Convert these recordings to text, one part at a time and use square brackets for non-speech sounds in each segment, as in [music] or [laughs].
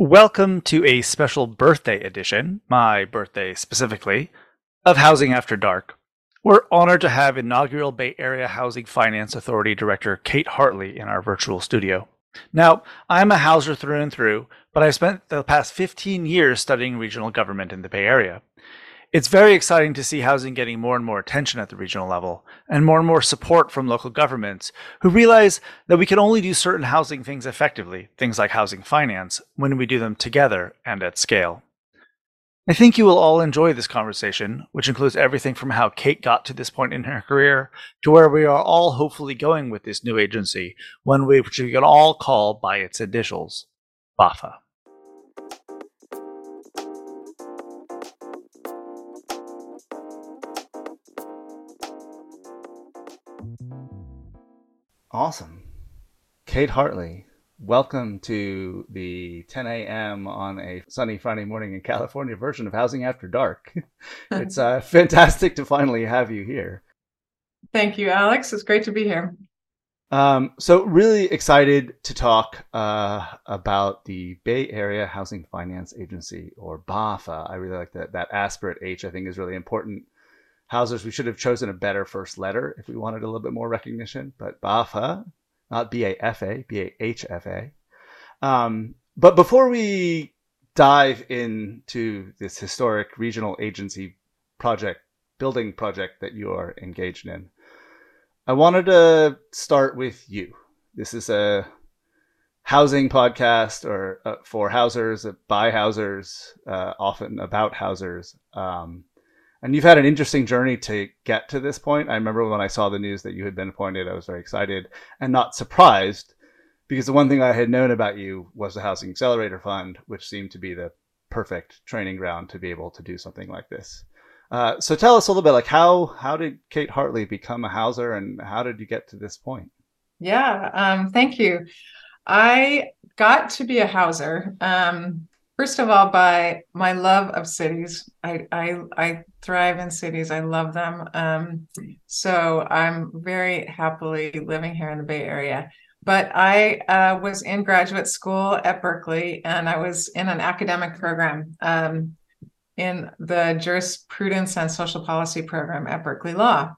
Welcome to a special birthday edition, my birthday specifically, of Housing After Dark. We're honored to have inaugural Bay Area Housing Finance Authority Director Kate Hartley in our virtual studio. Now, I'm a houser through and through, but I've spent the past 15 years studying regional government in the Bay Area. It's very exciting to see housing getting more and more attention at the regional level and more and more support from local governments who realize that we can only do certain housing things effectively, things like housing finance, when we do them together and at scale. I think you will all enjoy this conversation, which includes everything from how Kate got to this point in her career to where we are all hopefully going with this new agency, one which we can all call by its initials BAHFA. Awesome. Kate Hartley, welcome to the 10 a.m. on a sunny Friday morning in California version of Housing After Dark. [laughs] it's uh, fantastic to finally have you here. Thank you, Alex. It's great to be here. Um, so, really excited to talk uh, about the Bay Area Housing Finance Agency, or BAHFA. I really like that. That aspirate H, I think, is really important Housers, we should have chosen a better first letter if we wanted a little bit more recognition, but BAHFA, not B A F A, B A H F A. Um, but before we dive into this historic regional agency project, building project that you are engaged in, I wanted to start with you. This is a housing podcast or uh, for housers, by housers, uh, often about housers. Um, and you've had an interesting journey to get to this point. I remember when I saw the news that you had been appointed, I was very excited and not surprised because the one thing I had known about you was the Housing Accelerator Fund, which seemed to be the perfect training ground to be able to do something like this. Uh, so tell us a little bit, like how how did Kate Hartley become a houser, and how did you get to this point? Yeah, um, thank you. I got to be a houser um, First of all, by my love of cities, I I, I thrive in cities. I love them. Um, so I'm very happily living here in the Bay Area. But I uh, was in graduate school at Berkeley, and I was in an academic program um, in the jurisprudence and social policy program at Berkeley Law,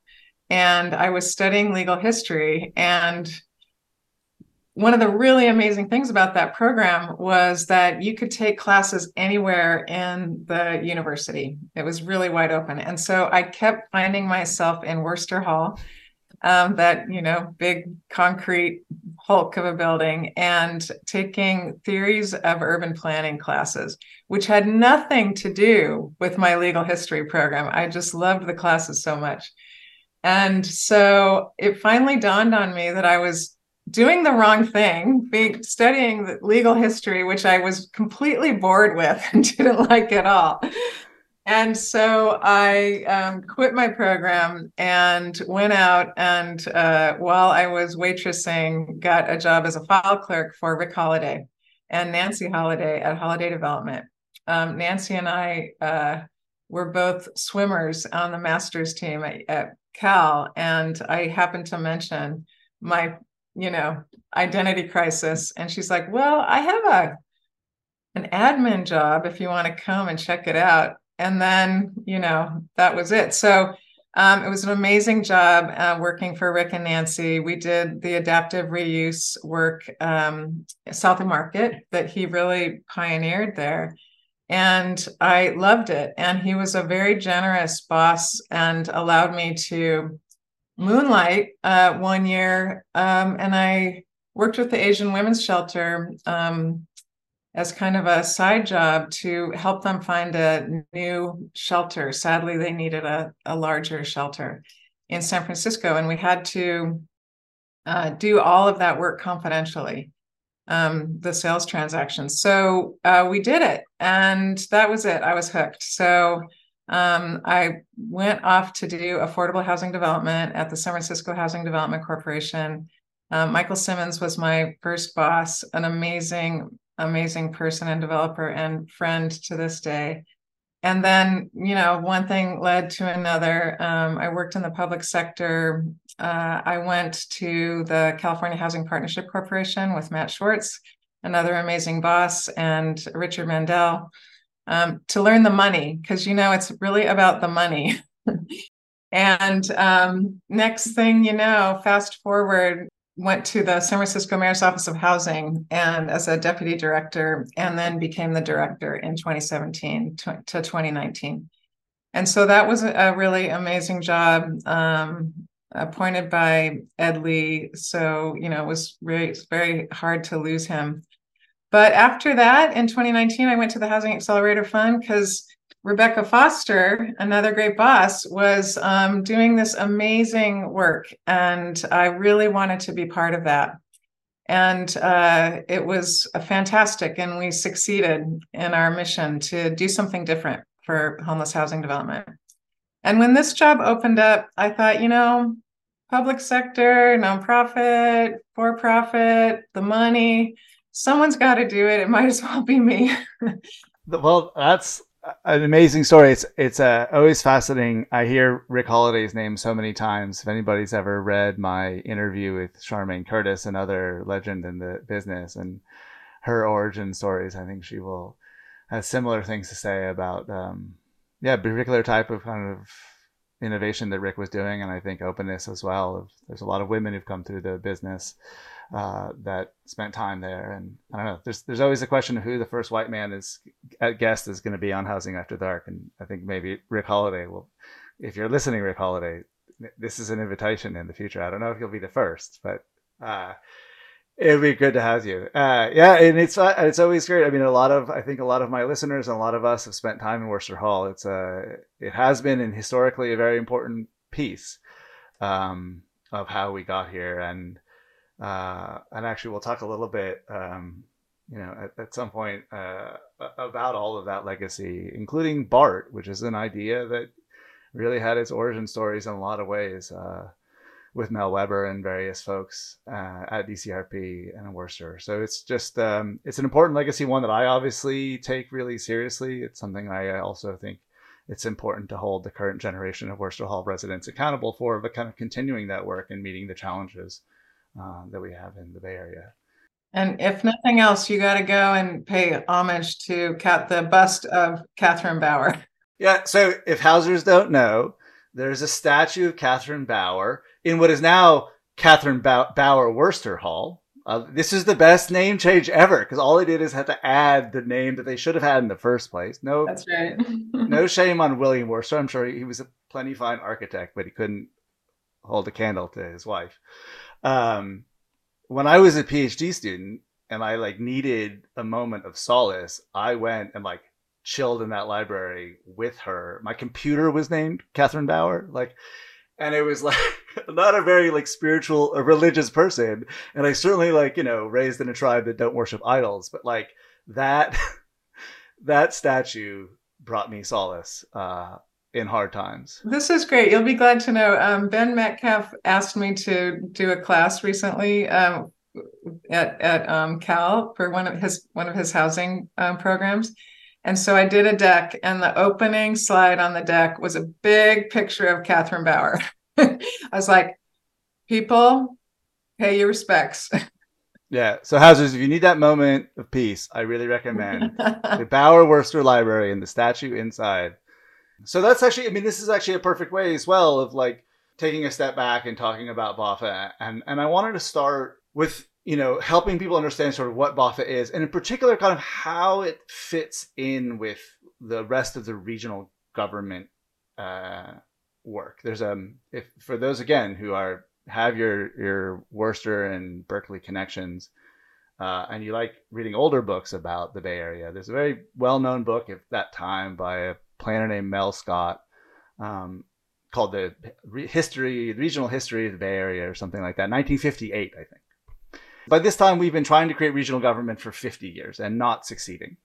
and I was studying legal history and one of the really amazing things about that program was that you could take classes anywhere in the university. It was really wide open. And so I kept finding myself in Wurster Hall, um, that, you know, big concrete hulk of a building, and taking theories of urban planning classes, which had nothing to do with my legal history program. I just loved the classes so much. And so it finally dawned on me that I was doing the wrong thing, being studying legal history, which I was completely bored with [laughs] and didn't like at all. And so I um, quit my program and went out and uh, while I was waitressing, got a job as a file clerk for Rick Holliday and Nancy Holliday at Holliday Development. Um, Nancy and I uh, were both swimmers on the master's team at, at Cal, and I happened to mention my you know, identity crisis. And she's like, Well, I have a an admin job if you want to come and check it out. And then, you know, that was it. So um, it was an amazing job uh, working for Rick and Nancy. We did the adaptive reuse work um, south of Market that he really pioneered there. And I loved it. And he was a very generous boss and allowed me to Moonlight uh, one year, um, and I worked with the Asian Women's Shelter um, as kind of a side job to help them find a new shelter. Sadly, they needed a, a larger shelter in San Francisco, and we had to uh, do all of that work confidentially, um, the sales transactions. So uh, we did it, and that was it. I was hooked. So um, I went off to do affordable housing development at the San Francisco Housing Development Corporation. Um, Michael Simmons was my first boss, an amazing, amazing person and developer and friend to this day. And then, you know, one thing led to another. Um, I worked in the public sector. Uh, I went to the California Housing Partnership Corporation with Matt Schwartz another amazing boss, and Richard Mandel um, to learn the money because you know it's really about the money. [laughs] and um, next thing you know, fast forward, went to the San Francisco Mayor's Office of Housing and as a deputy director, and then became the director in 2017 to, to 2019. And so that was a really amazing job, um, appointed by Ed Lee. So you know it was very very hard to lose him. But after that, in 2019, I went to the Housing Accelerator Fund because Rebecca Foster, another great boss, was um, doing this amazing work. And I really wanted to be part of that. And uh, it was fantastic. And we succeeded in our mission to do something different for homeless housing development. And when this job opened up, I thought, you know, public sector, nonprofit, for profit, the money, someone's got to do it. It might as well be me. well, that's an amazing story. It's it's uh, always fascinating. I hear Rick Holliday's name so many times. If anybody's ever read my interview with Charmaine Curtis, another legend in the business, and her origin stories, I think she will has similar things to say about um, yeah, particular type of kind of innovation that Rick was doing, and I think openness as well. There's a lot of women who've come through the business uh, that spent time there. And I don't know, there's there's always a question of who the first white man is guest is going to be on Housing After Dark. And I think maybe Rick Holliday will, if you're listening, Rick Holliday, this is an invitation in the future. I don't know if you'll be the first, but uh, it'd be good to have you. Uh, yeah, and it's uh, it's always great. I mean, a lot of I think a lot of my listeners and a lot of us have spent time in Wurster Hall. It's a uh, it has been and historically a very important piece um, of how we got here and uh, and actually, we'll talk a little bit, um, you know, at, at some point uh, about all of that legacy, including BART, which is an idea that really had its origin stories in a lot of ways uh, with Mel Webber and various folks uh, at DCRP and Wurster. So it's just um, it's an important legacy, one that I obviously take really seriously. It's something I also think it's important to hold the current generation of Wurster Hall residents accountable for, but kind of continuing that work and meeting the challenges uh, that we have in the Bay Area. And if nothing else, you got to go and pay homage to Cat, the bust of Catherine Bauer. Yeah. So if Housers don't know, there's a statue of Catherine Bauer in what is now Catherine Bauer Wurster Hall. Uh, this is the best name change ever because all they did is have to add the name that they should have had in the first place. No, that's right. [laughs] no shame on William Wurster. I'm sure he was a plenty fine architect, but he couldn't hold a candle to his wife. Um, when I was a PhD student and I like needed a moment of solace, I went and like chilled in that library with her. My computer was named Catherine Bauer, like, and it was [laughs] like not a very like spiritual or religious person, and I certainly like you know raised in a tribe that don't worship idols, but like that [laughs] that statue brought me solace. Uh, in hard times. This is great. You'll be glad to know. Um, ben Metcalf asked me to do a class recently um, at at um, Cal for one of his one of his housing um, programs, and so I did a deck, and the opening slide on the deck was a big picture of Catherine Bauer. [laughs] I was like, "People, pay your respects." [laughs] Yeah. So, Housers, if you need that moment of peace, I really recommend [laughs] the Bauer Wurster Library and the statue inside so that's actually, I mean, this is actually a perfect way as well of like taking a step back and talking about BAHFA. And, and I wanted to start with, you know, helping people understand sort of what BAHFA is and in particular kind of how it fits in with the rest of the regional government uh, work. There's a, um, if for those again who are, have your, your Wurster and Berkeley connections, uh, and you like reading older books about the Bay Area, there's a very well known book at that time by a planner named Mel Scott um, called the history, regional history of the Bay Area or something like that. 1958, I think. By this time, we've been trying to create regional government for 50 years and not succeeding.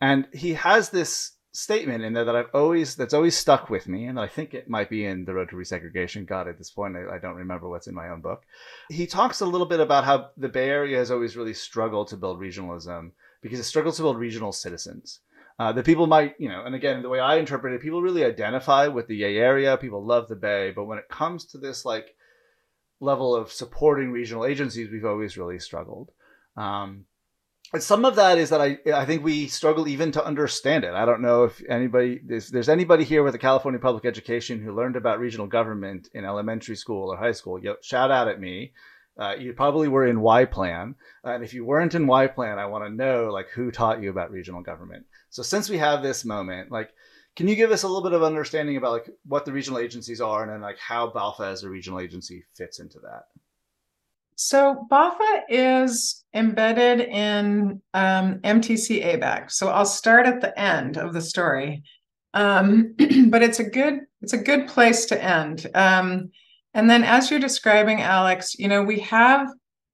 And he has this statement in there that I've always that's always stuck with me, and I think it might be in the Road to Resegregation. God, at this point, I, I, don't remember what's in my own book. He talks a little bit about how the Bay Area has always really struggled to build regionalism because it struggles to build regional citizens uh, that people might, you know, and again, the way I interpret it, people really identify with the Bay Area. People love the Bay, but when it comes to this like level of supporting regional agencies, we've always really struggled. Um, some of that is that I I think we struggle even to understand it. I don't know if anybody there's, there's anybody here with a California public education who learned about regional government in elementary school or high school. Shout out at me. Uh, you probably were in Y Plan, uh, and if you weren't in Y Plan, I want to know like who taught you about regional government. So since we have this moment, like, can you give us a little bit of understanding about like what the regional agencies are, and then like how BAHFA as a regional agency fits into that? So BAHFA is embedded in um, MTC ABAG. So I'll start at the end of the story, um, [clears throat] but it's a good it's a good place to end. Um, and then, as you're describing, Alex, you know we have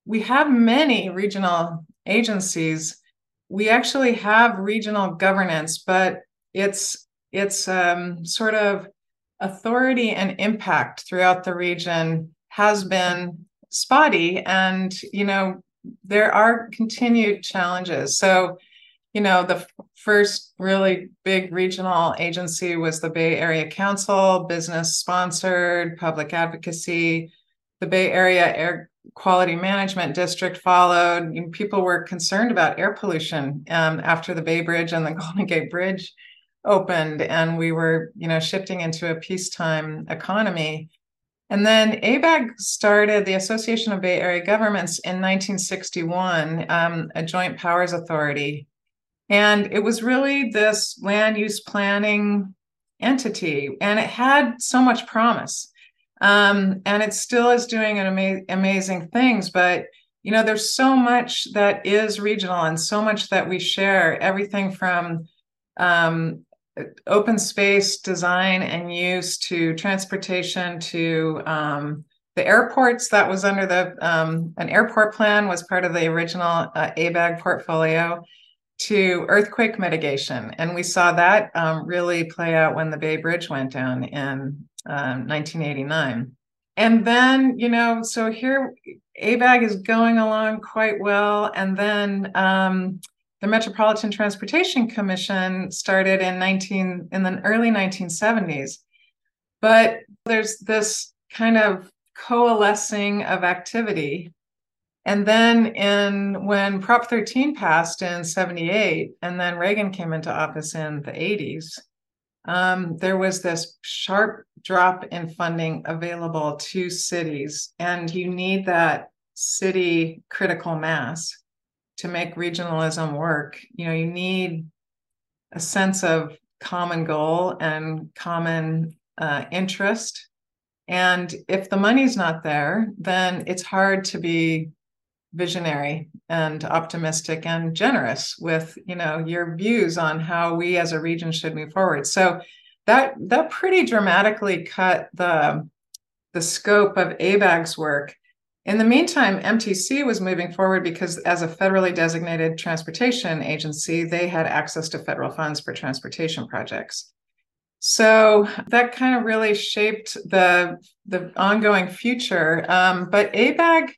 we have many regional agencies. We actually have regional governance, but it's it's um, sort of authority and impact throughout the region has been spotty and you know there are continued challenges so you know the first really big regional agency was the bay area council business sponsored public advocacy the bay area air quality management district followed people were concerned about air pollution um, after the bay bridge and the [laughs] golden gate bridge opened and we were you know shifting into a peacetime economy and then ABAG started the Association of Bay Area Governments in 1961, um, a joint powers authority. And it was really this land use planning entity, and it had so much promise. Um, and it still is doing an ama- amazing things, but you know, there's so much that is regional and so much that we share, everything from um, open space design and use to transportation to um, the airports that was under the um, an airport plan was part of the original uh, abag portfolio to earthquake mitigation and we saw that um, really play out when the bay bridge went down in 1989 um, and then you know so here abag is going along quite well and then um, the Metropolitan Transportation Commission started in 19 in the early 1970s. But there's this kind of coalescing of activity. And then in when Prop 13 passed in 78, and then Reagan came into office in the 80s, um, there was this sharp drop in funding available to cities. And you need that city critical mass to make regionalism work, you know, you need a sense of common goal and common uh, interest. And if the money's not there, then it's hard to be visionary and optimistic and generous with you know your views on how we as a region should move forward so that that pretty dramatically cut the the scope of abag's work in the meantime, MTC was moving forward because, as a federally designated transportation agency, they had access to federal funds for transportation projects. So that kind of really shaped the the ongoing future. Um, but ABAG,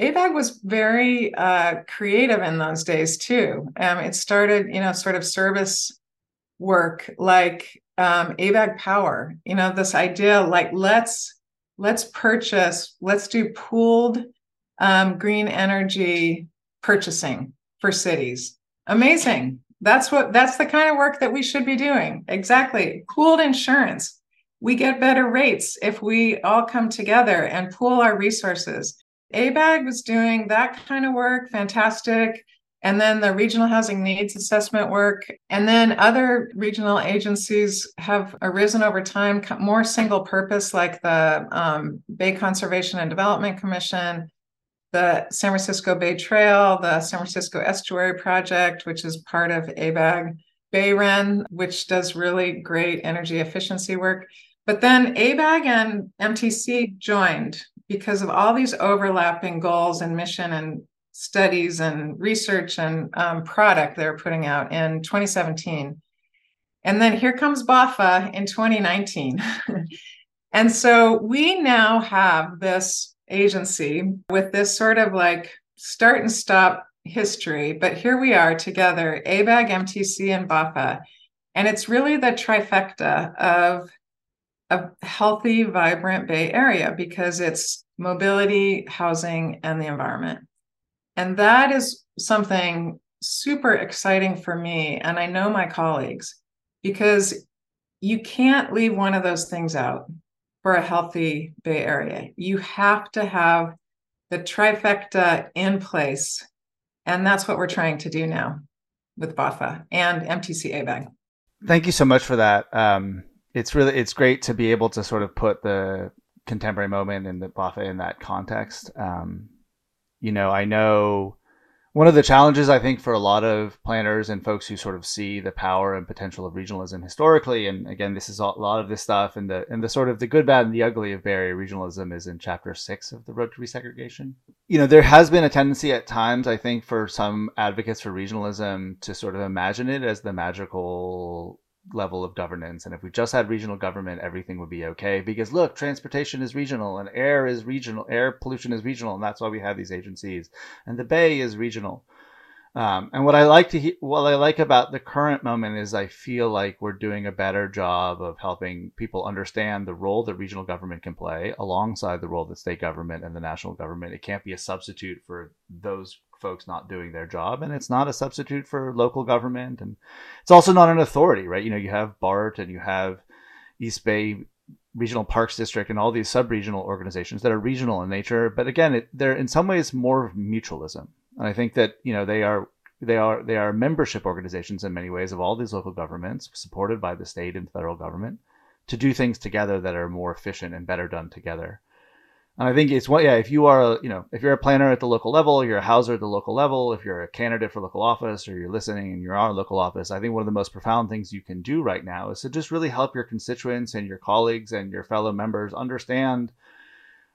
ABAG was very uh, creative in those days too. Um, it started, you know, sort of service work like um, ABAG Power. You know, this idea like let's let's purchase, let's do pooled um, green energy purchasing for cities. Amazing. That's what that's the kind of work that we should be doing. Exactly. Pooled insurance. We get better rates if we all come together and pool our resources. ABAG was doing that kind of work, fantastic and then the regional housing needs assessment work. And then other regional agencies have arisen over time, more single purpose, like the um, Bay Conservation and Development Commission, the San Francisco Bay Trail, the San Francisco Estuary Project, which is part of ABAG, BayREN, which does really great energy efficiency work. But then ABAG and MTC joined because of all these overlapping goals and mission and studies and research and um, product they're putting out in 2017. And then here comes BAHFA in 2019. [laughs] and so we now have this agency with this sort of like start and stop history, but here we are together, ABAG, MTC, and BAHFA. And it's really the trifecta of a healthy, vibrant Bay Area because it's mobility, housing, and the environment. And that is something super exciting for me, and I know my colleagues, because you can't leave one of those things out for a healthy Bay Area. You have to have the trifecta in place. And that's what we're trying to do now with BAHFA and MTC ABAG. Thank you so much for that. Um, it's really it's great to be able to sort of put the contemporary moment in the BAHFA in that context. Um, you know, I know one of the challenges I think for a lot of planners and folks who sort of see the power and potential of regionalism historically, and again, this is a lot of this stuff, and the and the sort of the good, bad, and the ugly of Area regionalism is in chapter six of the Road to Resegregation. You know, there has been a tendency at times, I think, for some advocates for regionalism to sort of imagine it as the magical level of governance. And if we just had regional government, everything would be okay. Because look, transportation is regional and air is regional, air pollution is regional, and that's why we have these agencies. And the Bay is regional. Um, and what I like to he- what I like about the current moment is I feel like we're doing a better job of helping people understand the role that regional government can play alongside the role that state government and the national government. It can't be a substitute for those folks not doing their job and it's not a substitute for local government and it's also not an authority right? You know you have bart and you have east bay regional parks district and all these sub-regional organizations that are regional in nature but again it, they're in some ways more of mutualism and i think that you know they are they are they are membership organizations in many ways of all these local governments supported by the state and federal government to do things together that are more efficient and better done together and I think it's what, yeah, if you are, you know, if you're a planner at the local level, you're a houser at the local level, if you're a candidate for local office or you're listening and you're on local office, I think one of the most profound things you can do right now is to just really help your constituents and your colleagues and your fellow members understand,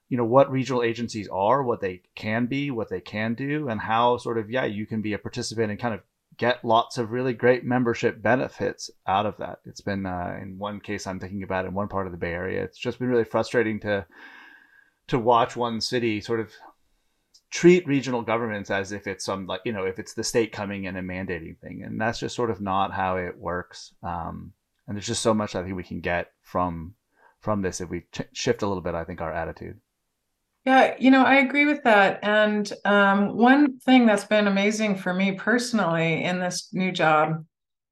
you know, what regional agencies are, what they can be, what they can do, and how sort of, yeah, you can be a participant and kind of get lots of really great membership benefits out of that. It's been, uh, in one case I'm thinking about in one part of the Bay Area, it's just been really frustrating to, to watch one city sort of treat regional governments as if it's some like you know if it's the state coming in and mandating thing. And that's just sort of not how it works. Um, and there's just so much i think we can get from from this if we ch- shift a little bit i think our attitude. Yeah you know i agree with that. And um, one thing that's been amazing for me personally in this new job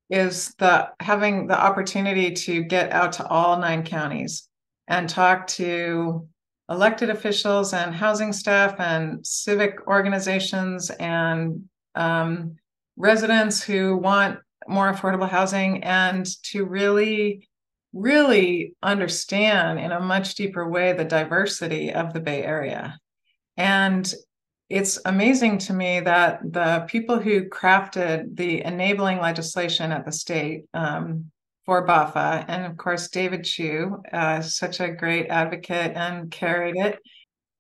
is the having the opportunity to get out to all nine counties and talk to elected officials and housing staff and civic organizations and um, residents who want more affordable housing and to really really understand in a much deeper way the diversity of the bay area. And it's amazing to me that the people who crafted the enabling legislation at the state um, for BAHFA. And of course, David Chiu, uh, such a great advocate and carried it.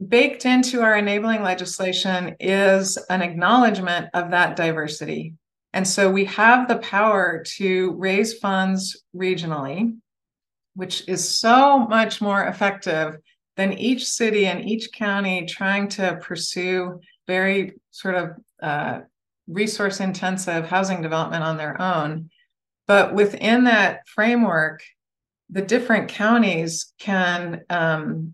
Baked into our enabling legislation is an acknowledgement of that diversity. And so we have the power to raise funds regionally, which is so much more effective than each city and each county trying to pursue very sort of uh, resource intensive housing development on their own. But within that framework, the different counties can um,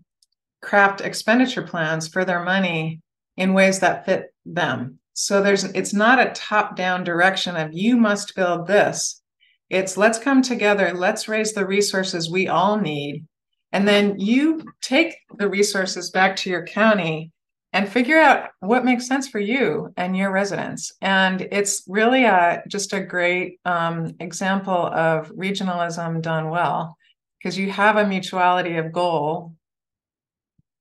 craft expenditure plans for their money in ways that fit them. So there's it's not a top-down direction of you must build this. It's let's come together, let's raise the resources we all need. And then you take the resources back to your county and figure out what makes sense for you and your residents. And it's really a, just a great um, example of regionalism done well because you have a mutuality of goal,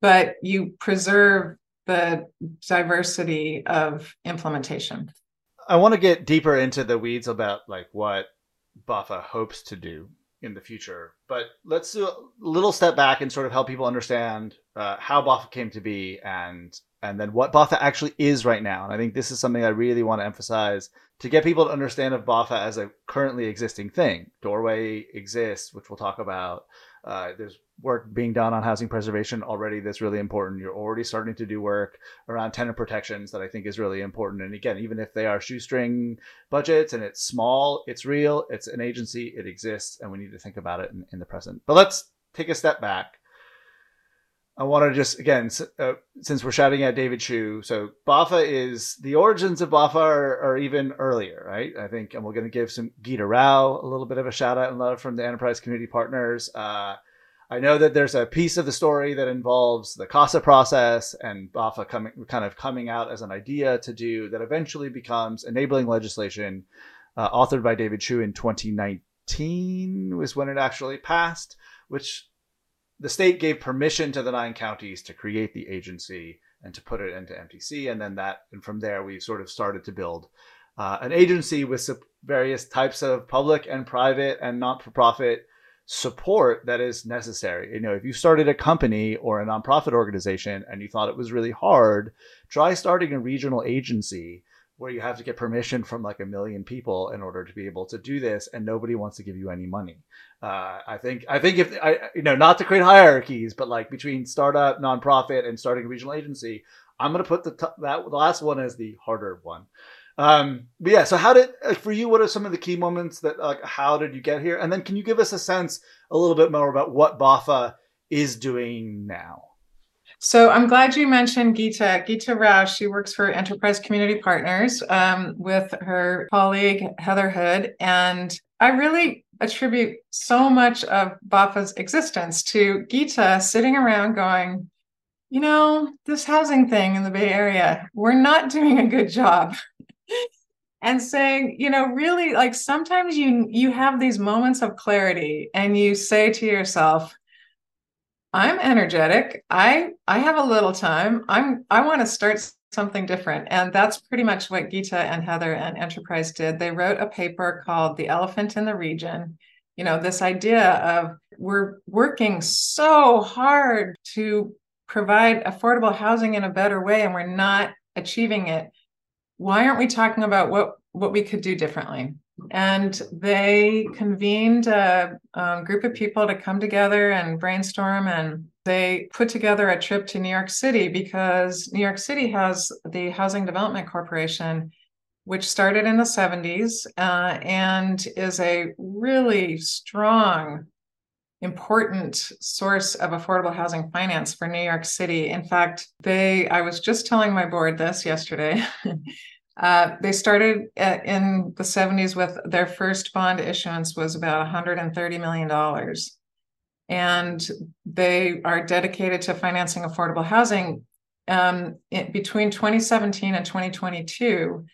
but you preserve the diversity of implementation. I want to get deeper into the weeds about like what BAHFA hopes to do in the future. But let's do a little step back and sort of help people understand uh, how BAHFA came to be and and then what BAHFA actually is right now. And I think this is something I really want to emphasize to get people to understand of BAHFA as a currently existing thing. Doorway exists, which we'll talk about. Uh, there's work being done on housing preservation already that's really important. You're already starting to do work around tenant protections that I think is really important. And again, even if they are shoestring budgets and it's small, it's real, it's an agency, it exists, and we need to think about it in, in the present. But let's take a step back I want to just again, uh, since we're shouting at David Chiu, so BAHFA is the origins of BAHFA are, are even earlier, right? I think, and we're going to give some Geeta Rao a little bit of a shout out and love from the Enterprise Community Partners. Uh, I know that there's a piece of the story that involves the CASA process and BAHFA coming, kind of coming out as an idea to do that eventually becomes enabling legislation, uh, authored by David Chiu in 2019 was when it actually passed, which the state gave permission to the nine counties to create the agency and to put it into MTC, and then that, and from there we sort of started to build uh, an agency with various types of public and private and not-for-profit support that is necessary. You know, if you started a company or a nonprofit organization and you thought it was really hard, try starting a regional agency where you have to get permission from like a million people in order to be able to do this and nobody wants to give you any money. Uh, I think I think if I you know not to create hierarchies, but like between startup, nonprofit, and starting a regional agency, I'm gonna put the t- that the last one as the harder one. Um, but yeah, so how did for you? What are some of the key moments that like how did you get here? And then can you give us a sense a little bit more about what BAHFA is doing now? So I'm glad you mentioned Geeta. Geeta Rao, she works for Enterprise Community Partners um, with her colleague Heather Hood. And I really attribute so much of BAHFA's existence to Geeta sitting around going, you know, this housing thing in the Bay Area, we're not doing a good job [laughs] and saying you know really like sometimes you you have these moments of clarity and you say to yourself i'm energetic. I i have a little time. I'm i want to start something different. And that's pretty much what geeta and heather and enterprise did. They wrote a paper called the elephant in the region. You know this idea of we're working so hard to provide affordable housing in a better way and we're not achieving it why aren't we talking about what what we could do differently and they convened a, a, group of people to come together and brainstorm and they put together a trip to new york city because new york city has the housing development corporation which started in the 70s uh, and is a really strong important source of affordable housing finance for New York City. In fact, they I was just telling my board this yesterday. [laughs] uh, they started at, in the 70s with their first bond issuance was about 130 million dollars. And they are dedicated to financing affordable housing. Um, it, between 2017 and 2022,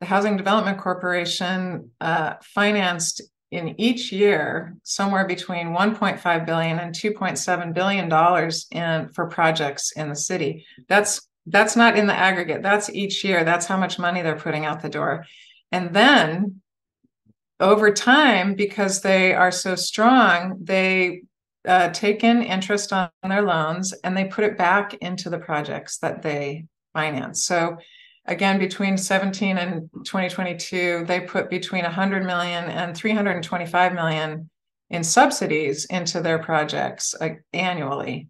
the Housing Development Corporation uh, financed in each year somewhere between 1.5 billion and 2.7 billion dollars in for projects in the city that's that's not in the aggregate. That's each year. That's how much money they're putting out the door. And then over time because they are so strong they uh, take in interest on their loans and they put it back into the projects that they finance. So again between 17 and 2022 they put between 100 million and 325 million in subsidies into their projects like, annually.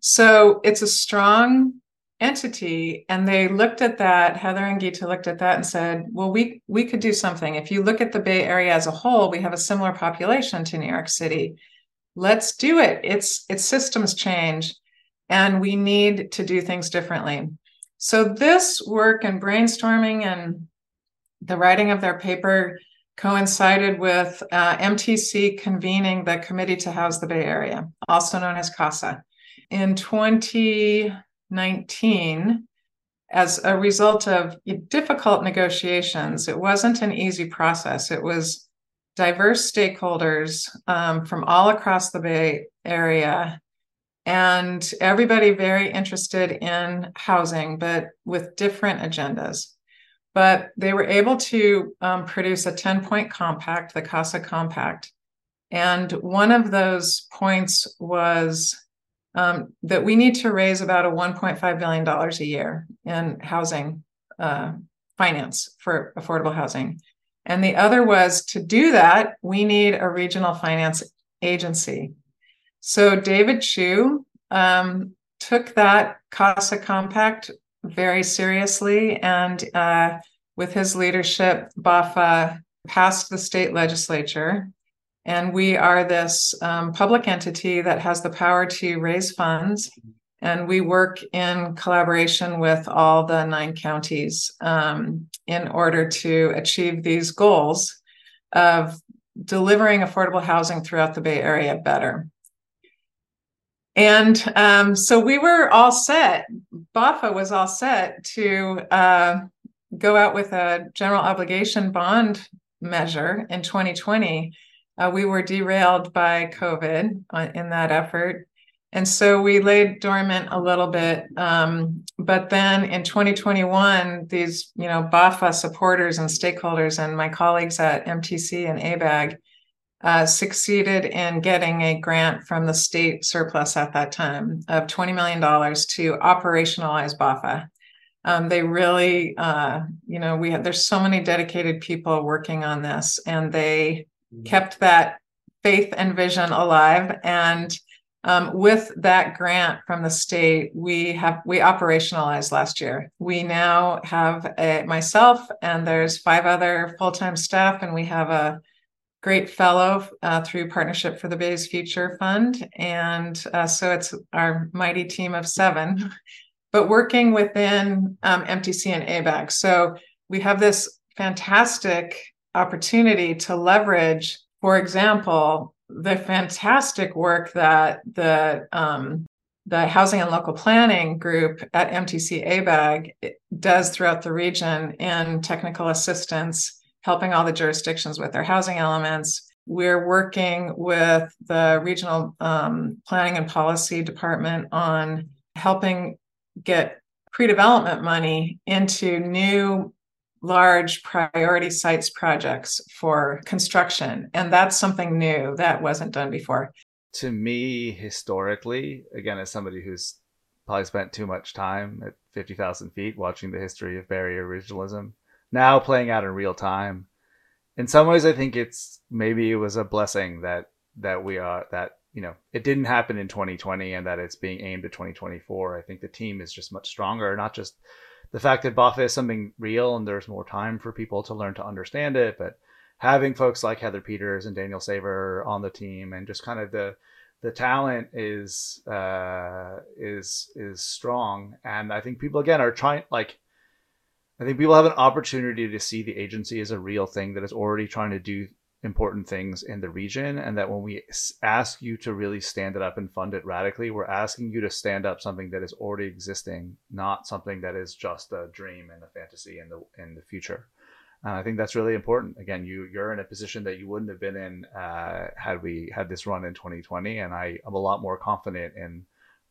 So it's a strong entity and they looked at that heather and geeta looked at that and said well we we could do something. If you look at the bay area as a whole we have a similar population to new york city. Let's do it. It's it's systems change and we need to do things differently. So this work and brainstorming and the writing of their paper coincided with uh, MTC convening the Committee to House the Bay Area, also known as CASA. In 2019, as a result of difficult negotiations, it wasn't an easy process. It was diverse stakeholders um, from all across the Bay Area and everybody very interested in housing, but with different agendas. But they were able to um, produce a 10 point compact, the CASA Compact. And one of those points was um, that we need to raise about a $1.5 billion a year in housing uh, finance for affordable housing. And the other was to do that, we need a regional finance agency. So David Chiu um, took that CASA compact very seriously, and uh, with his leadership, BAHFA passed the state legislature. And we are this um, public entity that has the power to raise funds And we work in collaboration with all the nine counties um, in order to achieve these goals of delivering affordable housing throughout the Bay Area better. And um, so we were all set. BAHFA was all set to uh, go out with a general obligation bond measure in 2020. Uh, we were derailed by COVID uh, in that effort. And so we laid dormant a little bit. Um, but then in 2021, these, you know, BAHFA supporters and stakeholders and my colleagues at MTC and ABAG uh, succeeded in getting a grant from the state surplus at that time of $20 million to operationalize BAHFA. Um, they really, uh, you know, we have, there's so many dedicated people working on this, and they. Kept that faith and vision alive. And um, with that grant from the state, we have we operationalized last year. We now have a, myself and there's five other full time staff, and we have a great fellow uh, through Partnership for the Bay's Future Fund. And uh, so it's our mighty team of seven, but working within um, MTC and ABAG, So we have this fantastic opportunity to leverage, for example, the fantastic work that the um, the housing and local planning group at MTC ABAG does throughout the region in technical assistance helping all the jurisdictions with their housing elements. We're working with the regional um, planning and policy department on helping get pre development money into new large priority sites projects for construction. And that's something new that wasn't done before. To me, historically, again, as somebody who's probably spent too much time at 50,000 feet watching the history of Bay Area regionalism, now playing out in real time. In some ways, I think it's maybe it was a blessing that that we are that you know it didn't happen in 2020 and that it's being aimed at 2024. I think the team is just much stronger. Not just the fact that BAHFA is something real and there's more time for people to learn to understand it, but having folks like Heather Peters and Daniel Saver on the team and just kind of the the talent is uh, is is strong, and I think people again are trying like I think people have an opportunity to see the agency as a real thing that is already trying to do important things in the region and that when we ask you to really stand it up and fund it radically we're asking you to stand up something that is already existing not something that is just a dream and a fantasy in the in the future and i think that's really important again you you're in a position that you wouldn't have been in uh, had we had this run in 2020 and i am a lot more confident in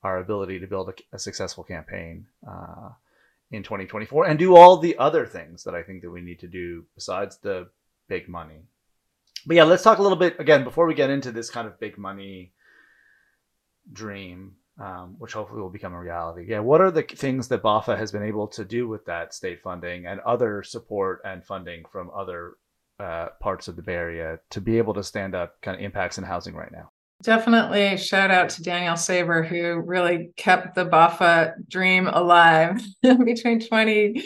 our ability to build a, a successful campaign uh, in 2024 and do all the other things that I think that we need to do besides the big money. But yeah, let's talk a little bit again before we get into this kind of big money dream, um, which hopefully will become a reality. Yeah, what are the things that BAHFA has been able to do with that state funding and other support and funding from other uh, parts of the Bay Area to be able to stand up kind of impacts in housing right now? Definitely shout out to Daniel Saver, who really kept the BAHFA dream alive [laughs] between 2020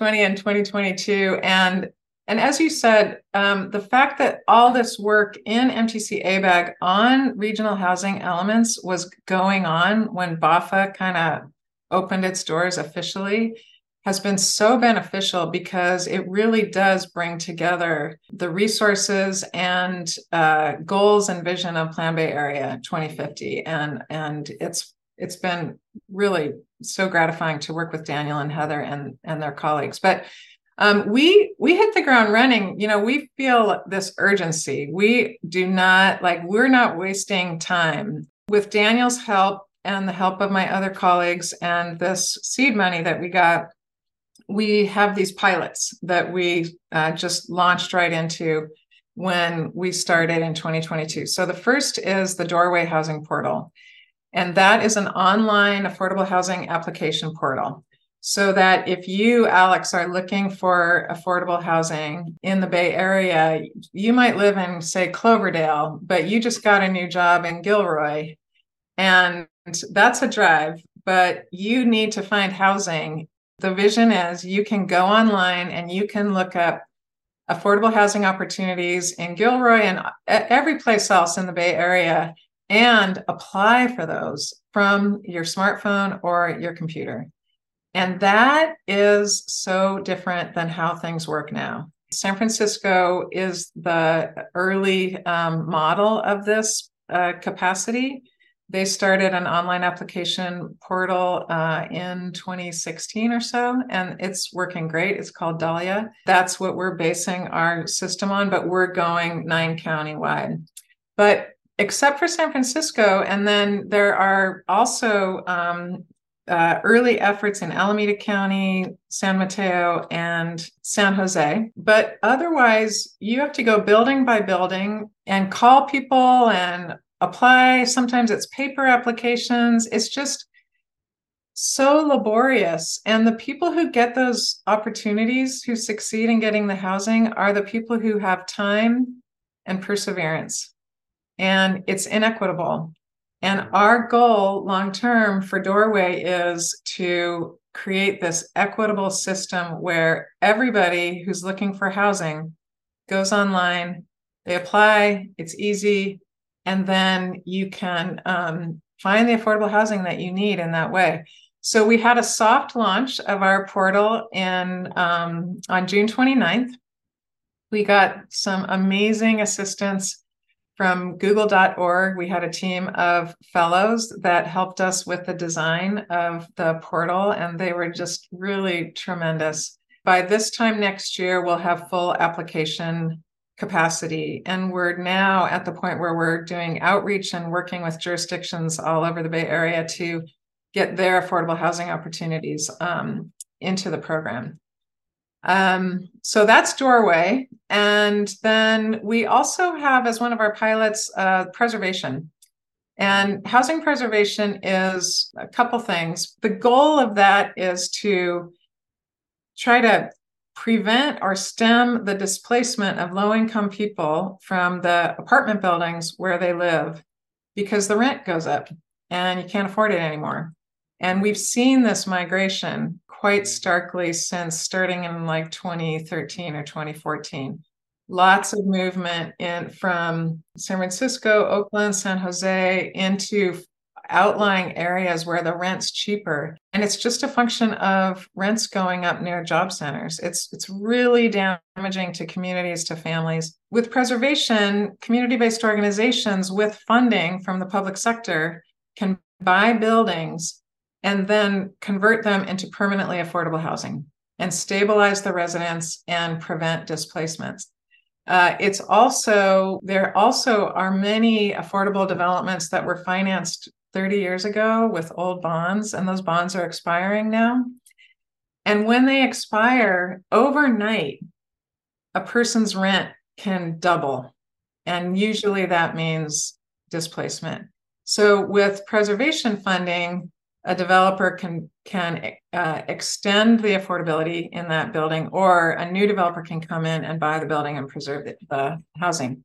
and 2022. And and as you said, um, the fact that all this work in MTC ABAG on regional housing elements was going on when BAHFA kind of opened its doors officially has been so beneficial because it really does bring together the resources and uh, goals and vision of Plan Bay Area 2050, and and it's it's been really so gratifying to work with Daniel and Heather and and their colleagues. But um, we we hit the ground running. You know, we feel this urgency. We do not like we're not wasting time with Daniel's help and the help of my other colleagues and this seed money that we got we have these pilots that we uh, just launched right into when we started in 2022. So the first is the Doorway Housing Portal, and that is an online affordable housing application portal. So that if you, Alex, are looking for affordable housing in the Bay Area, you might live in, say, Cloverdale, but you just got a new job in Gilroy. And that's a drive, but you need to find housing the vision is you can go online and you can look up affordable housing opportunities in Gilroy and every place else in the Bay Area and apply for those from your smartphone or your computer. And that is so different than how things work now. San Francisco is the early um, model of this uh, capacity. They started an online application portal uh, in 2016 or so, and it's working great. It's called Dahlia. That's what we're basing our system on, but we're going nine county wide. But except for San Francisco, and then there are also um, uh, early efforts in Alameda County, San Mateo, and San Jose. But otherwise, you have to go building by building and call people and apply. Sometimes it's paper applications. It's just so laborious. And the people who get those opportunities, who succeed in getting the housing, are the people who have time and perseverance. And it's inequitable. And our goal long term for Doorway is to create this equitable system where everybody who's looking for housing goes online, they apply, it's easy, and then you can um, find the affordable housing that you need in that way. So we had a soft launch of our portal in um, on June 29th. We got some amazing assistance from google.org. We had a team of fellows that helped us with the design of the portal, and they were just really tremendous. By this time next year, we'll have full application capacity. And we're now at the point where we're doing outreach and working with jurisdictions all over the Bay Area to get their affordable housing opportunities um, into the program. Um, so that's Doorway. And then we also have, as one of our pilots, uh, preservation. And housing preservation is a couple things. The goal of that is to try to prevent or stem the displacement of low income people from the apartment buildings where they live because the rent goes up and you can't afford it anymore. And we've seen this migration quite starkly since starting in like 2013 or 2014. Lots of movement in from San Francisco, Oakland, San Jose into outlying areas where the rent's cheaper. And it's just a function of rents going up near job centers. It's it's really damaging to communities to families. With preservation community-based organizations with funding from the public sector can buy buildings and then convert them into permanently affordable housing and stabilize the residents and prevent displacements. Uh, it's also, there also are many affordable developments that were financed 30 years ago with old bonds, and those bonds are expiring now. And when they expire overnight, a person's rent can double. And usually that means displacement. So, with preservation funding, a developer can can uh, extend the affordability in that building, or a new developer can come in and buy the building and preserve the, the housing.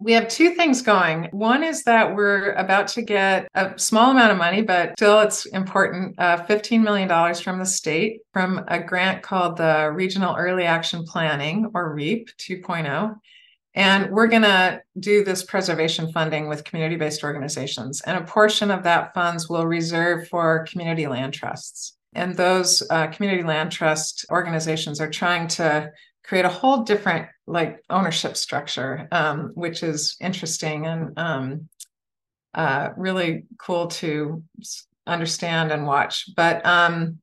We have two things going. One is that we're about to get a small amount of money, but still it's important uh, $15 million from the state from a grant called the Regional Early Action Planning, or REAP 2.0. And we're going to do this preservation funding with community based organizations. And a portion of that funds will reserve for community land trusts. And those uh, community land trust organizations are trying to create a whole different like ownership structure, um, which is interesting and um, uh, really cool to understand and watch. But um,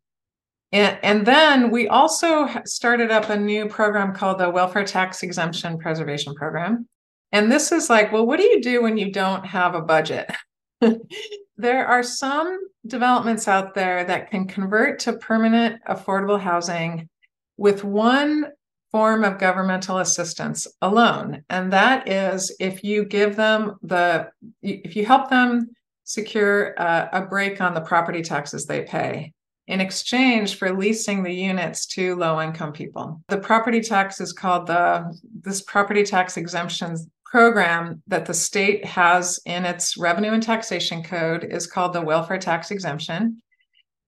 and, and then we also started up a new program called the Welfare Tax Exemption Preservation Program. And this is like, well, what do you do when you don't have a budget? [laughs] there are some developments out there that can convert to permanent affordable housing with one form of governmental assistance alone. And that is if you give them the, if you help them secure a, a break on the property taxes they pay in exchange for leasing the units to low income people. The property tax is called the this property tax exemptions program that the state has in its revenue and taxation code is called the welfare tax exemption.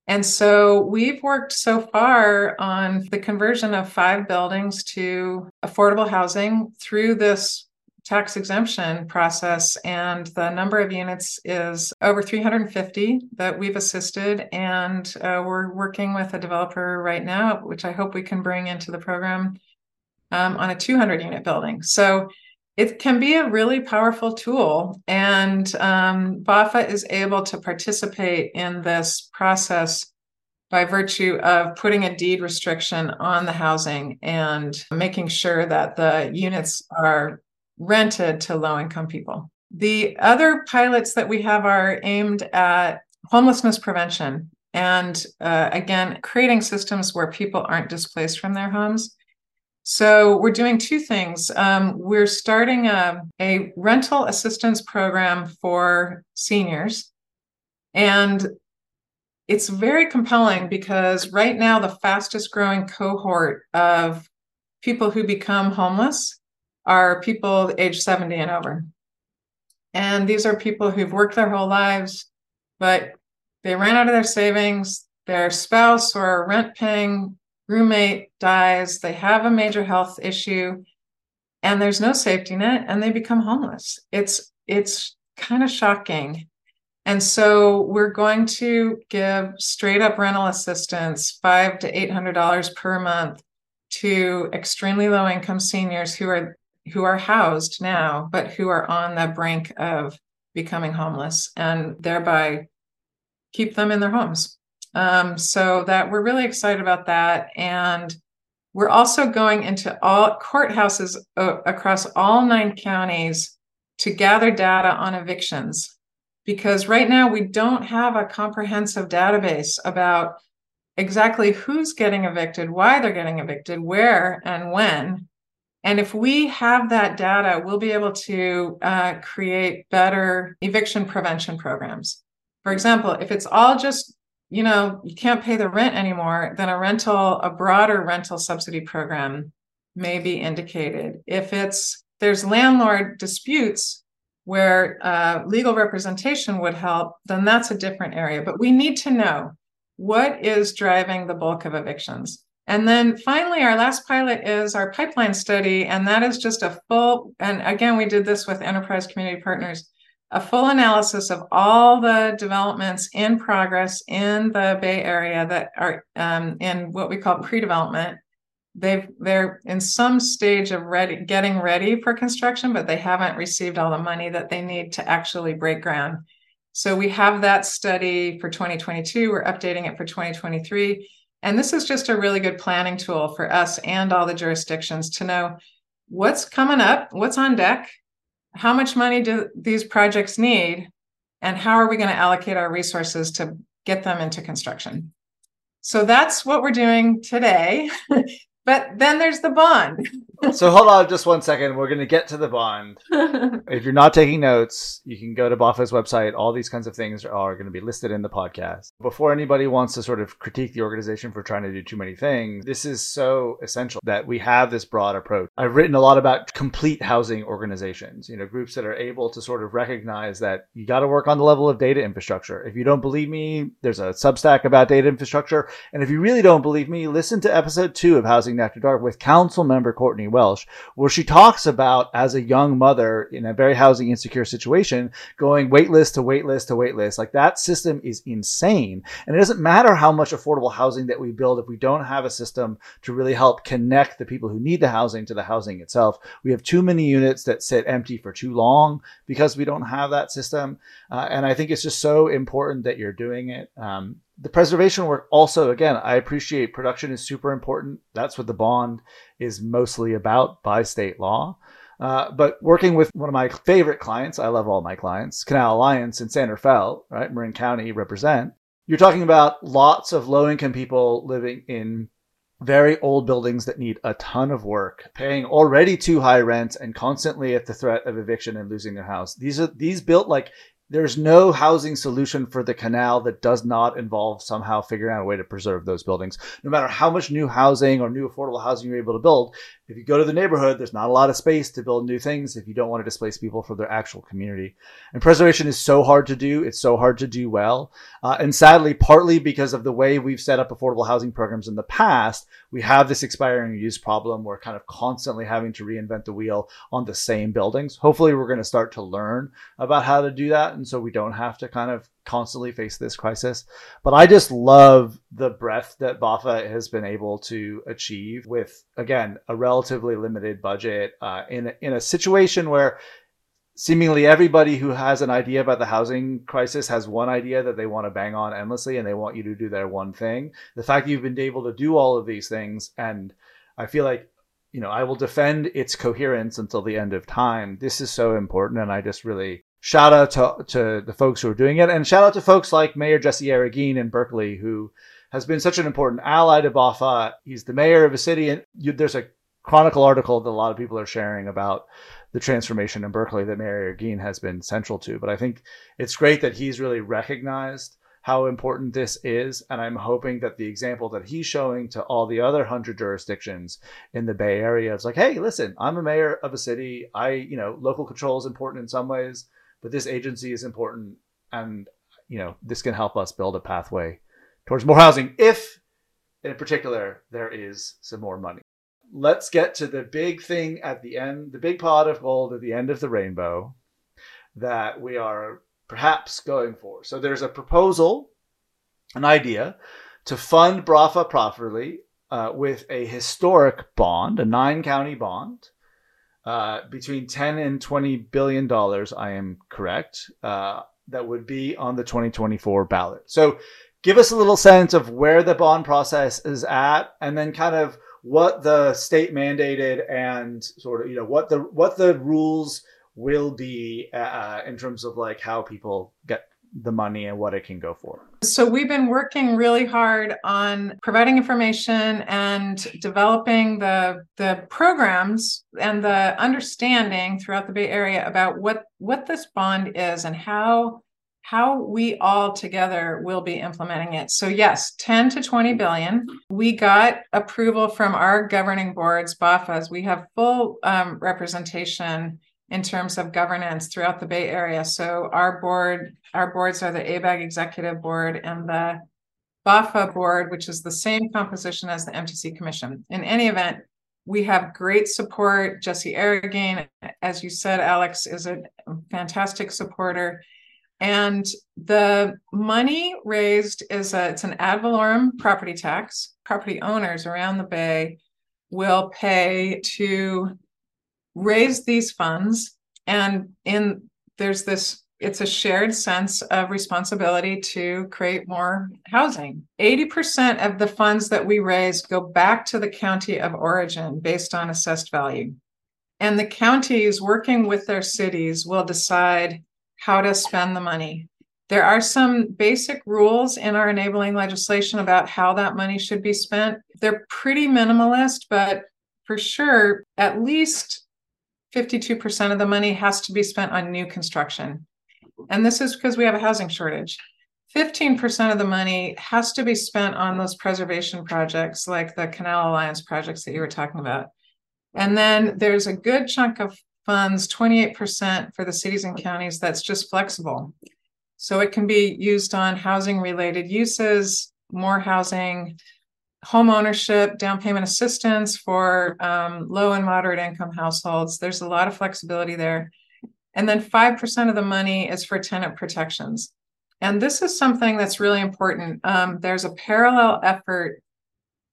And so we've worked so far on the conversion of five buildings to affordable housing through this tax exemption process, and the number of units is over 350 that we've assisted. And uh, we're working with a developer right now, which I hope we can bring into the program um, on a 200 unit building. So it can be a really powerful tool. And um, BAHFA is able to participate in this process by virtue of putting a deed restriction on the housing and making sure that the units are rented to low income people. The other pilots that we have are aimed at homelessness prevention and uh, again, creating systems where people aren't displaced from their homes. So we're doing two things. Um, we're starting a, a rental assistance program for seniors. And it's very compelling because right now the fastest growing cohort of people who become homeless are people age 70 and over. And these are people who've worked their whole lives, but they ran out of their savings. Their spouse or rent paying roommate dies. They have a major health issue and there's no safety net and they become homeless. It's it's kind of shocking and so we're going to give straight up rental assistance, five to eight hundred dollars per month to extremely low income seniors who are who are housed now, but who are on the brink of becoming homeless and thereby keep them in their homes. Um, so that we're really excited about that. And we're also going into all courthouses across all nine counties to gather data on evictions because right now we don't have a comprehensive database about exactly who's getting evicted, why they're getting evicted, where and when. And if we have that data, we'll be able to uh, create better eviction prevention programs. For example, if it's all just, you know, you can't pay the rent anymore, then a rental, a broader rental subsidy program may be indicated. If it's there's landlord disputes, where uh, legal representation would help, then that's a different area. But we need to know what is driving the bulk of evictions. And then finally, our last pilot is our pipeline study. And that is just a full, and again, we did this with enterprise community partners, a full analysis of all the developments in progress in the Bay Area that are um, in what we call pre development they've they're in some stage of ready getting ready for construction but they haven't received all the money that they need to actually break ground. So we have that study for 2022 we're updating it for 2023 and this is just a really good planning tool for us and all the jurisdictions to know what's coming up what's on deck how much money do these projects need and how are we going to allocate our resources to get them into construction. So that's what we're doing today [laughs] But then there's the bond. [laughs] so hold on just one second. We're going to get to the bond. [laughs] if you're not taking notes, you can go to BAHFA's website. All these kinds of things are going to be listed in the podcast. Before anybody wants to sort of critique the organization for trying to do too many things, this is so essential that we have this broad approach. I've written a lot about complete housing organizations, you know, groups that are able to sort of recognize that you got to work on the level of data infrastructure. If you don't believe me, there's a Substack about data infrastructure. And if you really don't believe me, listen to episode two of Housing After Dark with council member Courtney Welsh, where she talks about as a young mother in a very housing insecure situation, going waitlist to waitlist to waitlist. Like that system is insane. And it doesn't matter how much affordable housing that we build if we don't have a system to really help connect the people who need the housing to the housing itself. We have too many units that sit empty for too long because we don't have that system. Uh, and I think it's just so important that you're doing it. Um, the preservation work also again i appreciate production is super important. That's what the bond is mostly about by state law. Uh, but working with one of my favorite clients i love all my clients canal alliance in san rafael right marin county represent. You're talking about lots of low income people living in very old buildings that need a ton of work, paying already too high rent and constantly at the threat of eviction and losing their house. These are these built like there's no housing solution for the canal that does not involve somehow figuring out a way to preserve those buildings. No matter how much new housing or new affordable housing you're able to build, if you go to the neighborhood, there's not a lot of space to build new things if you don't want to displace people from their actual community. And preservation is so hard to do. It's so hard to do well. Uh, and sadly, partly because of the way we've set up affordable housing programs in the past, we have this expiring use problem. We're kind of constantly having to reinvent the wheel on the same buildings. Hopefully, we're going to start to learn about how to do that. So we don't have to kind of constantly face this crisis. But I just love the breadth that BAHFA has been able to achieve with, again, a relatively limited budget uh, in, in a situation where seemingly everybody who has an idea about the housing crisis has one idea that they want to bang on endlessly and they want you to do their one thing. The fact that you've been able to do all of these things, and I feel like, you know, I will defend its coherence until the end of time. This is so important. And I just really shout out to, to the folks who are doing it and shout out to folks like Mayor Jesse Arreguín in Berkeley, who has been such an important ally to BAHFA. He's the mayor of a city and you, there's a Chronicle article that a lot of people are sharing about the transformation in Berkeley that Mayor Arreguín has been central to. But I think it's great that he's really recognized how important this is. And I'm hoping that the example that he's showing to all the other hundred jurisdictions in the Bay Area is like, hey, listen, I'm a mayor of a city. I, you know, local control is important in some ways, but this agency is important. And, you know, this can help us build a pathway towards more housing if, in particular, there is some more money let's get to the big thing at the end, the big pot of gold at the end of the rainbow that we are perhaps going for. So there's a proposal, an idea to fund BAHFA properly uh, with a historic bond, a nine county bond. Uh, between 10 and 20 billion dollars, I am correct, uh, that would be on the 2024 ballot. So give us a little sense of where the bond process is at and then kind of what the state mandated and sort of you know what the what the rules will be uh, in terms of like how people get the money and what it can go for. So we've been working really hard on providing information and developing the the programs and the understanding throughout the Bay Area about what what this bond is and how how we all together will be implementing it. So yes, 10 to 20 billion. We got approval from our governing boards, BAHFAs. We have full um, representation in terms of governance throughout the Bay Area. So our board, our boards are the ABAG Executive Board and the BAHFA board, which is the same composition as the MTC Commission. In any event, we have great support. Jesse Arreguín, as you said, Alex, is a fantastic supporter. And the money raised is a, it's an ad valorem property tax. Property owners around the Bay will pay to raise these funds. And in there's this, it's a shared sense of responsibility to create more housing. 80% of the funds that we raise go back to the county of origin based on assessed value. And the counties working with their cities will decide how to spend the money. There are some basic rules in our enabling legislation about how that money should be spent. They're pretty minimalist, but for sure, at least 52% of the money has to be spent on new construction. And this is because we have a housing shortage. 15% of the money has to be spent on those preservation projects like the Canal Alliance projects that you were talking about. And then there's a good chunk of funds 28% for the cities and counties that's just flexible. So it can be used on housing related uses, more housing, home ownership, down payment assistance for um, low and moderate income households. There's a lot of flexibility there. And then 5% of the money is for tenant protections. And this is something that's really important. Um, there's a parallel effort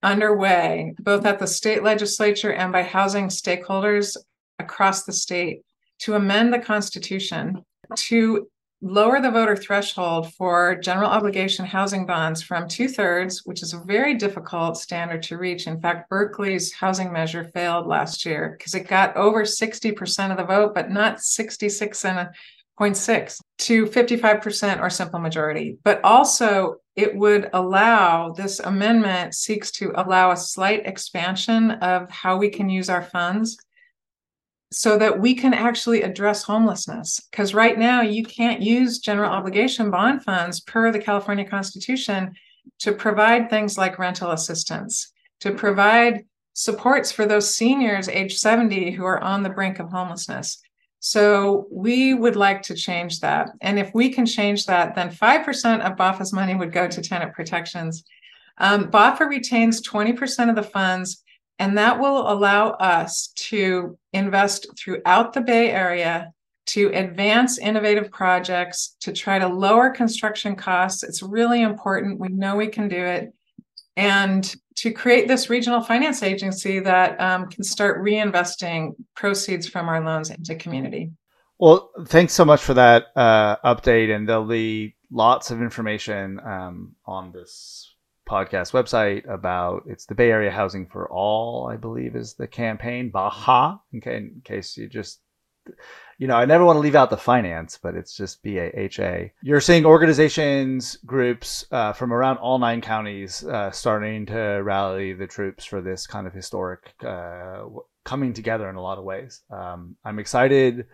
underway, both at the state legislature and by housing stakeholders across the state to amend the Constitution to lower the voter threshold for general obligation housing bonds from two thirds, which is a very difficult standard to reach. In fact, Berkeley's housing measure failed last year because it got over 60% of the vote, but not 66 and a 0.6 to 55% or simple majority. But also, it would allow this amendment seeks to allow a slight expansion of how we can use our funds so that we can actually address homelessness. Because right now, you can't use general obligation bond funds per the California Constitution to provide things like rental assistance, to provide supports for those seniors age 70 who are on the brink of homelessness. So we would like to change that. And if we can change that, then 5% of BAHFA's money would go to tenant protections. Um, BAHFA retains 20% of the funds, and that will allow us to invest throughout the Bay Area to advance innovative projects, to try to lower construction costs. It's really important. We know we can do it. And to create this regional finance agency that um, can start reinvesting proceeds from our loans into community. Well, thanks so much for that uh, update, and there'll be lots of information um, on this podcast website about it's the Bay Area Housing for All, I believe, is the campaign Baha. Okay, in case you just you know, I never want to leave out the finance, but it's just B A H A. You're seeing organizations, groups uh, from around all nine counties uh, starting to rally the troops for this kind of historic uh, coming together in a lot of ways. Um, I'm excited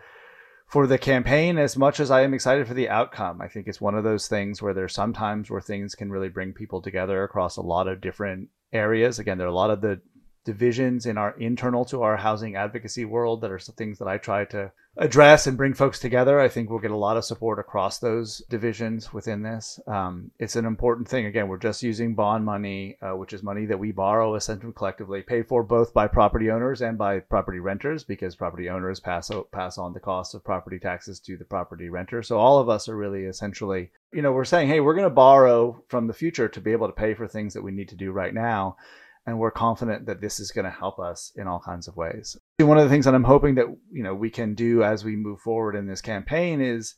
for the campaign as much as I am excited for the outcome. I think it's one of those things where there's sometimes where things can really bring people together across a lot of different areas. Again, there are a lot of the divisions in our internal to our housing advocacy world that are some things that I try to address and bring folks together. I think we'll get a lot of support across those divisions within this. Um, it's an important thing. Again, we're just using bond money, uh, which is money that we borrow essentially collectively, paid for both by property owners and by property renters, because property owners pass pass on the cost of property taxes to the property renter. So all of us are really essentially, you know, we're saying, hey, we're going to borrow from the future to be able to pay for things that we need to do right now and we're confident that this is going to help us in all kinds of ways. One of the things that I'm hoping that you know we can do as we move forward in this campaign is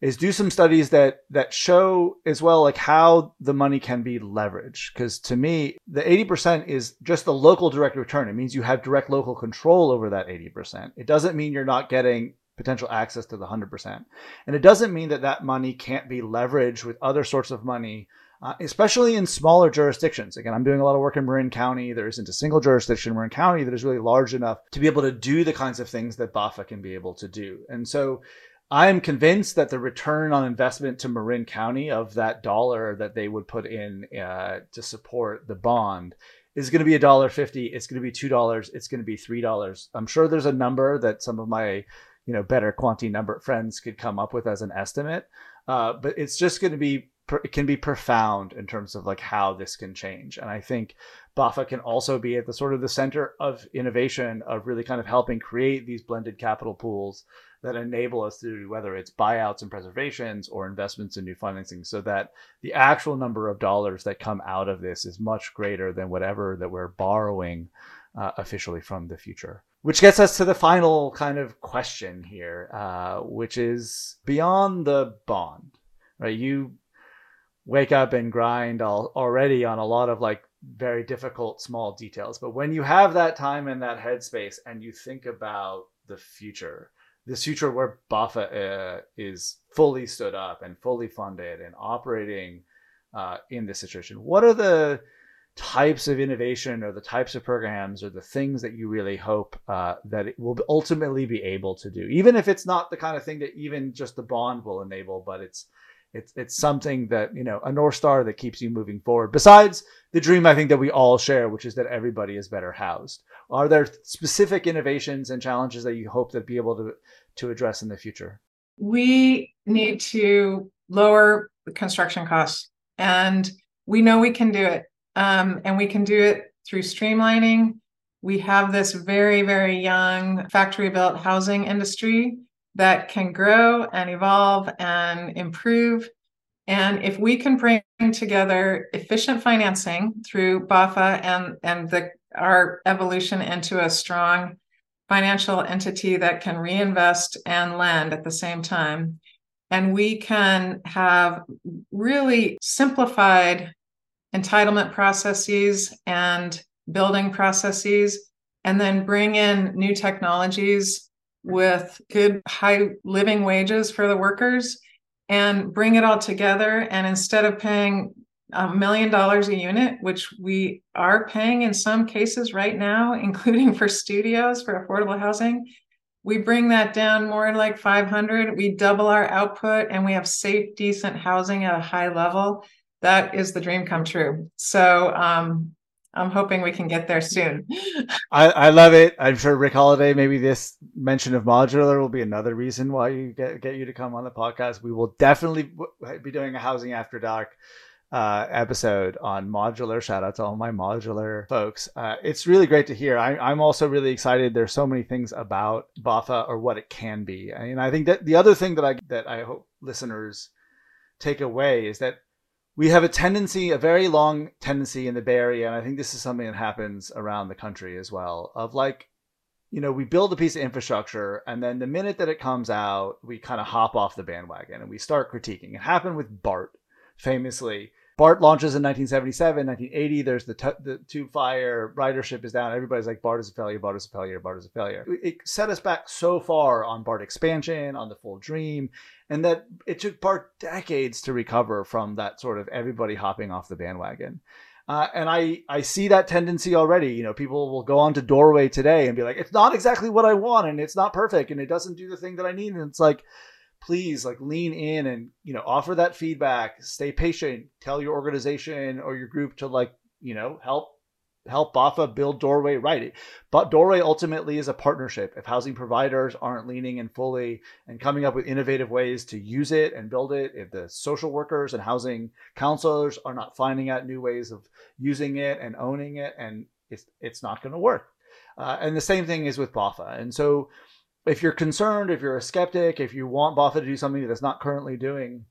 is do some studies that that show as well like how the money can be leveraged. Because to me the 80% is just the local direct return. It means you have direct local control over that 80% it doesn't mean you're not getting potential access to the 100% and it doesn't mean that that money can't be leveraged with other sorts of money uh, especially in smaller jurisdictions. Again, I'm doing a lot of work in Marin County. There isn't a single jurisdiction in Marin County that is really large enough to be able to do the kinds of things that BAHFA can be able to do. And so I am convinced that the return on investment to Marin County of that dollar that they would put in uh, to support the bond is going to be a dollar fifty. It's going to be two dollars. It's going to be three dollars. I'm sure there's a number that some of my you know better quantity number friends could come up with as an estimate, uh, but it's just going to be it can be profound in terms of like how this can change. And i think BAHFA can also be at the sort of the center of innovation of really kind of helping create these blended capital pools that enable us to do whether it's buyouts and preservations or investments in new financing so that the actual number of dollars that come out of this is much greater than whatever that we're borrowing uh, officially from the future. Which gets us to the final kind of question here uh, which is beyond the bond right? You wake up and grind all, already on a lot of like very difficult small details. But when you have that time and that headspace and you think about the future, this future where BAHFA uh, is fully stood up and fully funded and operating uh, in this situation, what are the types of innovation or the types of programs or the things that you really hope uh, that it will ultimately be able to do, even if it's not the kind of thing that even just the bond will enable, but it's it's it's something that you know a north star that keeps you moving forward. Besides the dream, I think that we all share, which is that everybody is better housed. Are there specific innovations and challenges that you hope to be able to to address in the future? We need to lower construction costs, and we know we can do it. Um, and we can do it through streamlining. We have this very, very young factory built housing industry that can grow and evolve and improve. And if we can bring together efficient financing through BAHFA and, and the, our evolution into a strong financial entity that can reinvest and lend at the same time, and we can have really simplified entitlement processes and building processes, and then bring in new technologies with good high living wages for the workers and bring it all together. And instead of paying a million dollars a unit, which we are paying in some cases right now, [laughs] including for studios for affordable housing, we bring that down more like 500 we double our output and we have safe decent housing at a high level. That is the dream come true. So um, i'm hoping we can get there soon [laughs] I, I love it i'm sure Rick Holliday maybe this mention of modular will be another reason why you get, get you to come on the podcast we will definitely be doing a housing after dark uh, episode on modular. Shout out to all my modular folks. Uh, it's really great to hear. I, am also really excited. There's so many things about BAHFA or what it can be. I And I think that the other thing that I that I hope listeners take away is that we have a tendency, a very long tendency in the Bay Area, and I think this is something that happens around the country as well, of like, you know, we build a piece of infrastructure, and then the minute that it comes out, we kind of hop off the bandwagon and we start critiquing. It happened with BART famously BART launches in 1977, 1980. There's the, t- the tube fire, ridership is down. Everybody's like, BART is a failure, BART is a failure, BART is a failure. It set us back so far on BART expansion, on the full dream, and that it took BART decades to recover from that sort of everybody hopping off the bandwagon. Uh, and I, I see that tendency already. You know, people will go on to Doorway today and be like, it's not exactly what I want, and it's not perfect, and it doesn't do the thing that I need. And it's like, please like lean in and you know offer that feedback stay patient tell your organization or your group to like you know help help BAHFA build Doorway right. But Doorway ultimately is a partnership. If housing providers aren't leaning in fully and coming up with innovative ways to use it and build it, if the social workers and housing counselors are not finding out new ways of using it and owning it, and it's it's not going to work. Uh, and the same thing is with BAHFA. And so if you're concerned, if you're a skeptic, if you want BAHFA to do something that it's not currently doing,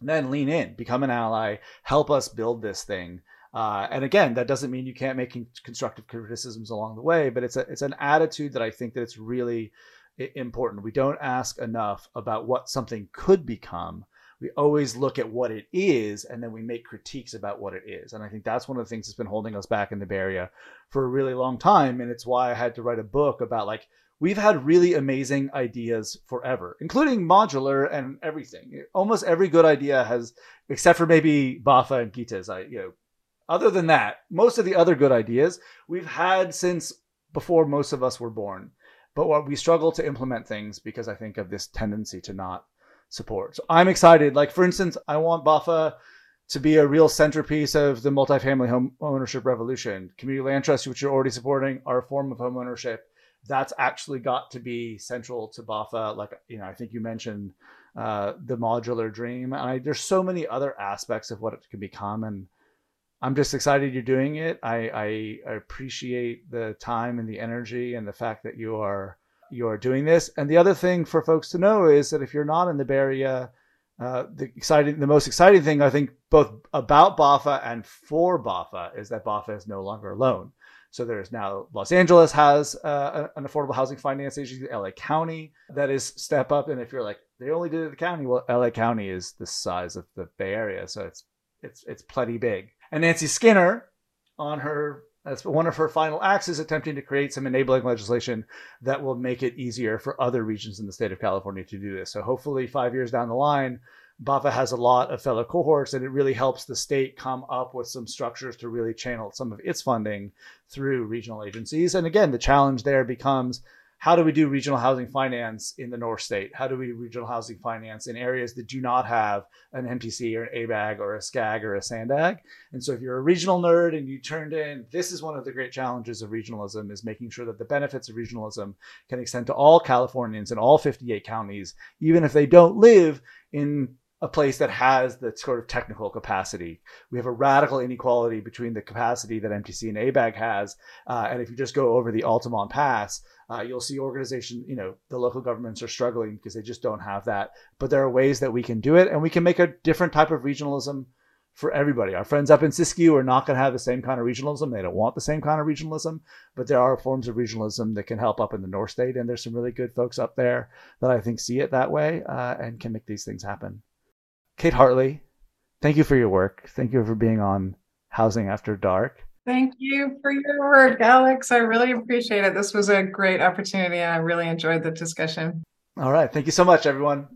then lean in, become an ally, help us build this thing. Uh, and again, that doesn't mean you can't make constructive criticisms along the way, but it's a it's an attitude that I think that it's really important. We don't ask enough about what something could become. We always look at what it is, and then we make critiques about what it is. And I think that's one of the things that's been holding us back in the Bay Area for a really long time. And it's why I had to write a book about like we've had really amazing ideas forever, including modular and everything. Almost every good idea has, except for maybe BAHFA and Gita's. I, you know, other than that, most of the other good ideas we've had since before most of us were born. But what we struggle to implement things because I think of this tendency to not support. So I'm excited. Like for instance, I want BAHFA to be a real centerpiece of the multifamily home ownership revolution. Community land trusts, which you're already supporting, are a form of home ownership that's actually got to be central to BAHFA. Like, you know, I think you mentioned uh, the modular dream. I, there's so many other aspects of what it can become. And I'm just excited you're doing it. I, I, appreciate the time and the energy and the fact that you are you are doing this. And the other thing for folks to know is that if you're not in the Bay Area, uh, the exciting, the most exciting thing I think both about BAHFA and for BAHFA is that BAHFA is no longer alone. So there's now Los Angeles has uh, an affordable housing finance agency, LA County that is step up. And if you're like they only did it the county, well, LA County is the size of the Bay Area, so it's it's it's plenty big. And Nancy Skinner, on her as one of her final acts, is attempting to create some enabling legislation that will make it easier for other regions in the state of California to do this. So hopefully, five years down the line, BAHFA has a lot of fellow cohorts, and it really helps the state come up with some structures to really channel some of its funding through regional agencies. And again, the challenge there becomes how do we do regional housing finance in the North State? How do we do regional housing finance in areas that do not have an MTC or an ABAG or a SCAG or a SANDAG? And so if you're a regional nerd and you turned in, this is one of the great challenges of regionalism is making sure that the benefits of regionalism can extend to all Californians in all 58 counties, even if they don't live in a place that has the sort of technical capacity. We have a radical inequality between the capacity that MTC and ABAG has. Uh, and if you just go over the Altamont Pass, uh, you'll see organizations, you know, the local governments are struggling because they just don't have that. But there are ways that we can do it and we can make a different type of regionalism for everybody. Our friends up in Siskiyou are not going to have the same kind of regionalism. They don't want the same kind of regionalism, but there are forms of regionalism that can help up in the North State. And there's some really good folks up there that I think see it that way uh, and can make these things happen. Kate Hartley, thank you for your work. Thank you for being on Housing After Dark. Thank you for your work, Alex. I really appreciate it. This was a great opportunity and I really enjoyed the discussion. All right. Thank you so much, everyone.